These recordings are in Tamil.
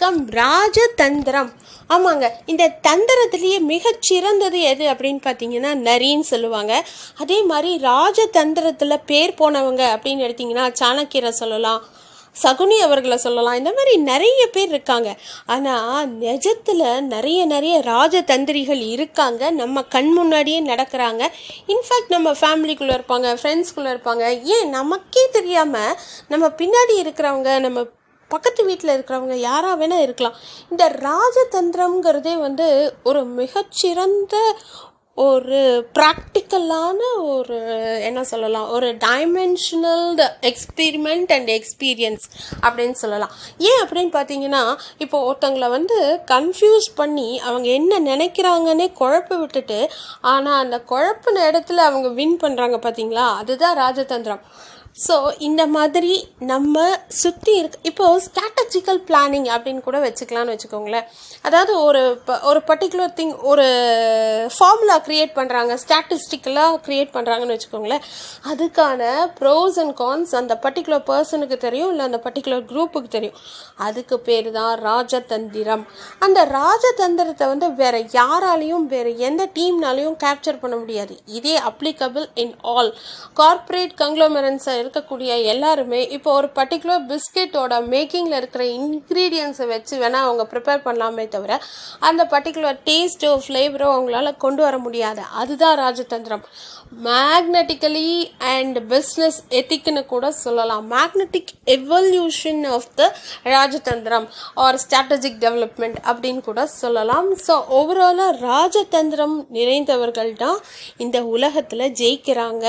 பக்கம் ராஜதந்திரம். ஆமாங்க. இந்த தந்திரத்திலேயே மிகச்சிறந்தது எது அப்படின்னு பார்த்தீங்கன்னா நரின்னு சொல்லுவாங்க. அதே மாதிரி ராஜதந்திரத்தில் பேர் போனவங்க அப்படின்னு எடுத்திங்கன்னா சாணக்கியரை சொல்லலாம் சகுனி அவர்களை சொல்லலாம். இந்த மாதிரி நிறைய பேர் இருக்காங்க. ஆனால் நிஜத்தில் நிறைய நிறைய ராஜதந்திரிகள் இருக்காங்க. நம்ம கண் முன்னாடியே நடக்கிறாங்க. இன்ஃபேக்ட் நம்ம ஃபேமிலிக்குள்ளே இருப்பாங்க ஃப்ரெண்ட்ஸ்குள்ளே இருப்பாங்க. ஏன்? நமக்கே தெரியாமல் நம்ம பின்னாடி இருக்கிறவங்க நம்ம பக்கத்து வீட்டில் இருக்கிறவங்க யாராக வேணால் இருக்கலாம். இந்த ராஜதந்திரம்ங்கிறதே வந்து ஒரு மிகச்சிறந்த ஒரு ப்ராக்டிக்கலான ஒரு என்ன சொல்லலாம் ஒரு டைமென்ஷனல் எக்ஸ்பீரிமெண்ட் அண்ட் எக்ஸ்பீரியன்ஸ் அப்படின்னு சொல்லலாம். ஏன் அப்படின்னு பார்த்தீங்கன்னா இப்போ ஒருத்தங்களை வந்து கன்ஃபியூஸ் பண்ணி அவங்க என்ன நினைக்கிறாங்கன்னே குழப்ப விட்டுட்டு ஆனால் அந்த குழப்பின இடத்துல அவங்க வின் பண்ணுறாங்க பார்த்தீங்களா? அதுதான் ராஜதந்திரம். ஸோ இந்த மாதிரி நம்ம சுற்றி இருக்க இப்போ ஸ்ட்ராட்டஜிக்கல் பிளானிங் அப்படின்னு கூட வச்சுக்கலாம்னு வச்சுக்கோங்களேன். அதாவது ஒரு ப ஒரு பர்டிகுலர் திங் ஒரு ஃபார்முலா க்ரியேட் பண்ணுறாங்க ஸ்டாட்டிஸ்டிக்கலாக க்ரியேட் பண்ணுறாங்கன்னு வச்சுக்கோங்களேன். அதுக்கான ப்ரோஸ் அண்ட் கான்ஸ் அந்த பர்டிகுலர் பர்சனுக்கு தெரியும் இல்லை அந்த பர்டிகுலர் குரூப்புக்கு தெரியும். அதுக்கு பேர் தான் ராஜதந்திரம். அந்த ராஜதந்திரத்தை வந்து வேறு யாராலையும் வேறு எந்த டீம்னாலையும் கேப்சர் பண்ண முடியாது. இதே அப்ளிகபிள் இன் ஆல் கார்ப்பரேட் கங்க்ளோமரன்ஸாக இருக்கக்கூடிய எல்லாருமே இப்போ ஒரு பர்டிகுலர் பிஸ்கெட்டோட மேக்கிங்கில் இருக்கிற இன்க்ரீடியன்ஸை வச்சு வேணால் அவங்க ப்ரிப்பேர் பண்ணலாமே தவிர அந்த பர்டிகுலர் டேஸ்ட்டோ ஃப்ளேவரோ அவங்களால கொண்டு வர முடியாது. அதுதான் ராஜதந்திரம். மேக்னட்டிக்கலி அண்ட் பிஸ்னஸ் எத்திக்னு கூட சொல்லலாம். மேக்னட்டிக் எவல்யூஷன் ஆஃப் த ராஜதந்திரம் ஆர் ஸ்ட்ராட்டஜிக் டெவலப்மெண்ட் அப்படின்னு கூட சொல்லலாம். ஸோ ஓவராலாக ராஜதந்திரம் நிறைந்தவர்கள் தான் இந்த உலகத்தில் ஜெயிக்கிறாங்க.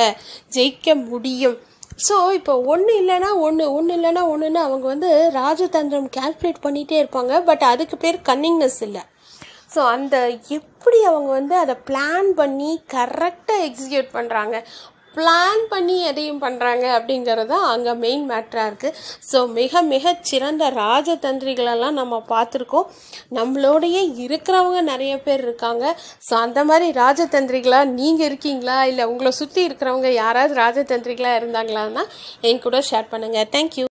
ஜெயிக்க முடியும். ஸோ இப்போ ஒன்று இல்லைன்னா ஒன்று ஒன்று இல்லைன்னா ஒன்றுன்னு அவங்க வந்து ராஜதந்திரம் கால்குலேட் பண்ணிகிட்டே இருப்பாங்க. பட் அதுக்கு பேர் கன்னிங்னஸ் இல்லை. ஸோ அந்த எப்படி அவங்க வந்து அதை பிளான் பண்ணி கரெக்டாக எக்ஸிக்யூட் பண்ணுறாங்க பிளான் பண்ணி எதையும் பண்ணுறாங்க அப்படிங்கிறது தான் அங்கே மெயின் மேட்ராக இருக்குது ஸோ மிக மிக சிறந்த ராஜதந்திரிகளெல்லாம் நம்ம பார்த்துருக்கோம். நம்மளோடையே இருக்கிறவங்க நிறைய பேர் இருக்காங்க. ஸோ அந்த மாதிரி ராஜதந்திரிகளாக நீங்கள் இருக்கீங்களா? இல்லை உங்களை சுற்றி இருக்கிறவங்க யாராவது ராஜதந்திரிகளாக இருந்தாங்களான்னா என் கூட ஷேர் பண்ணுங்கள் தேங்க்யூ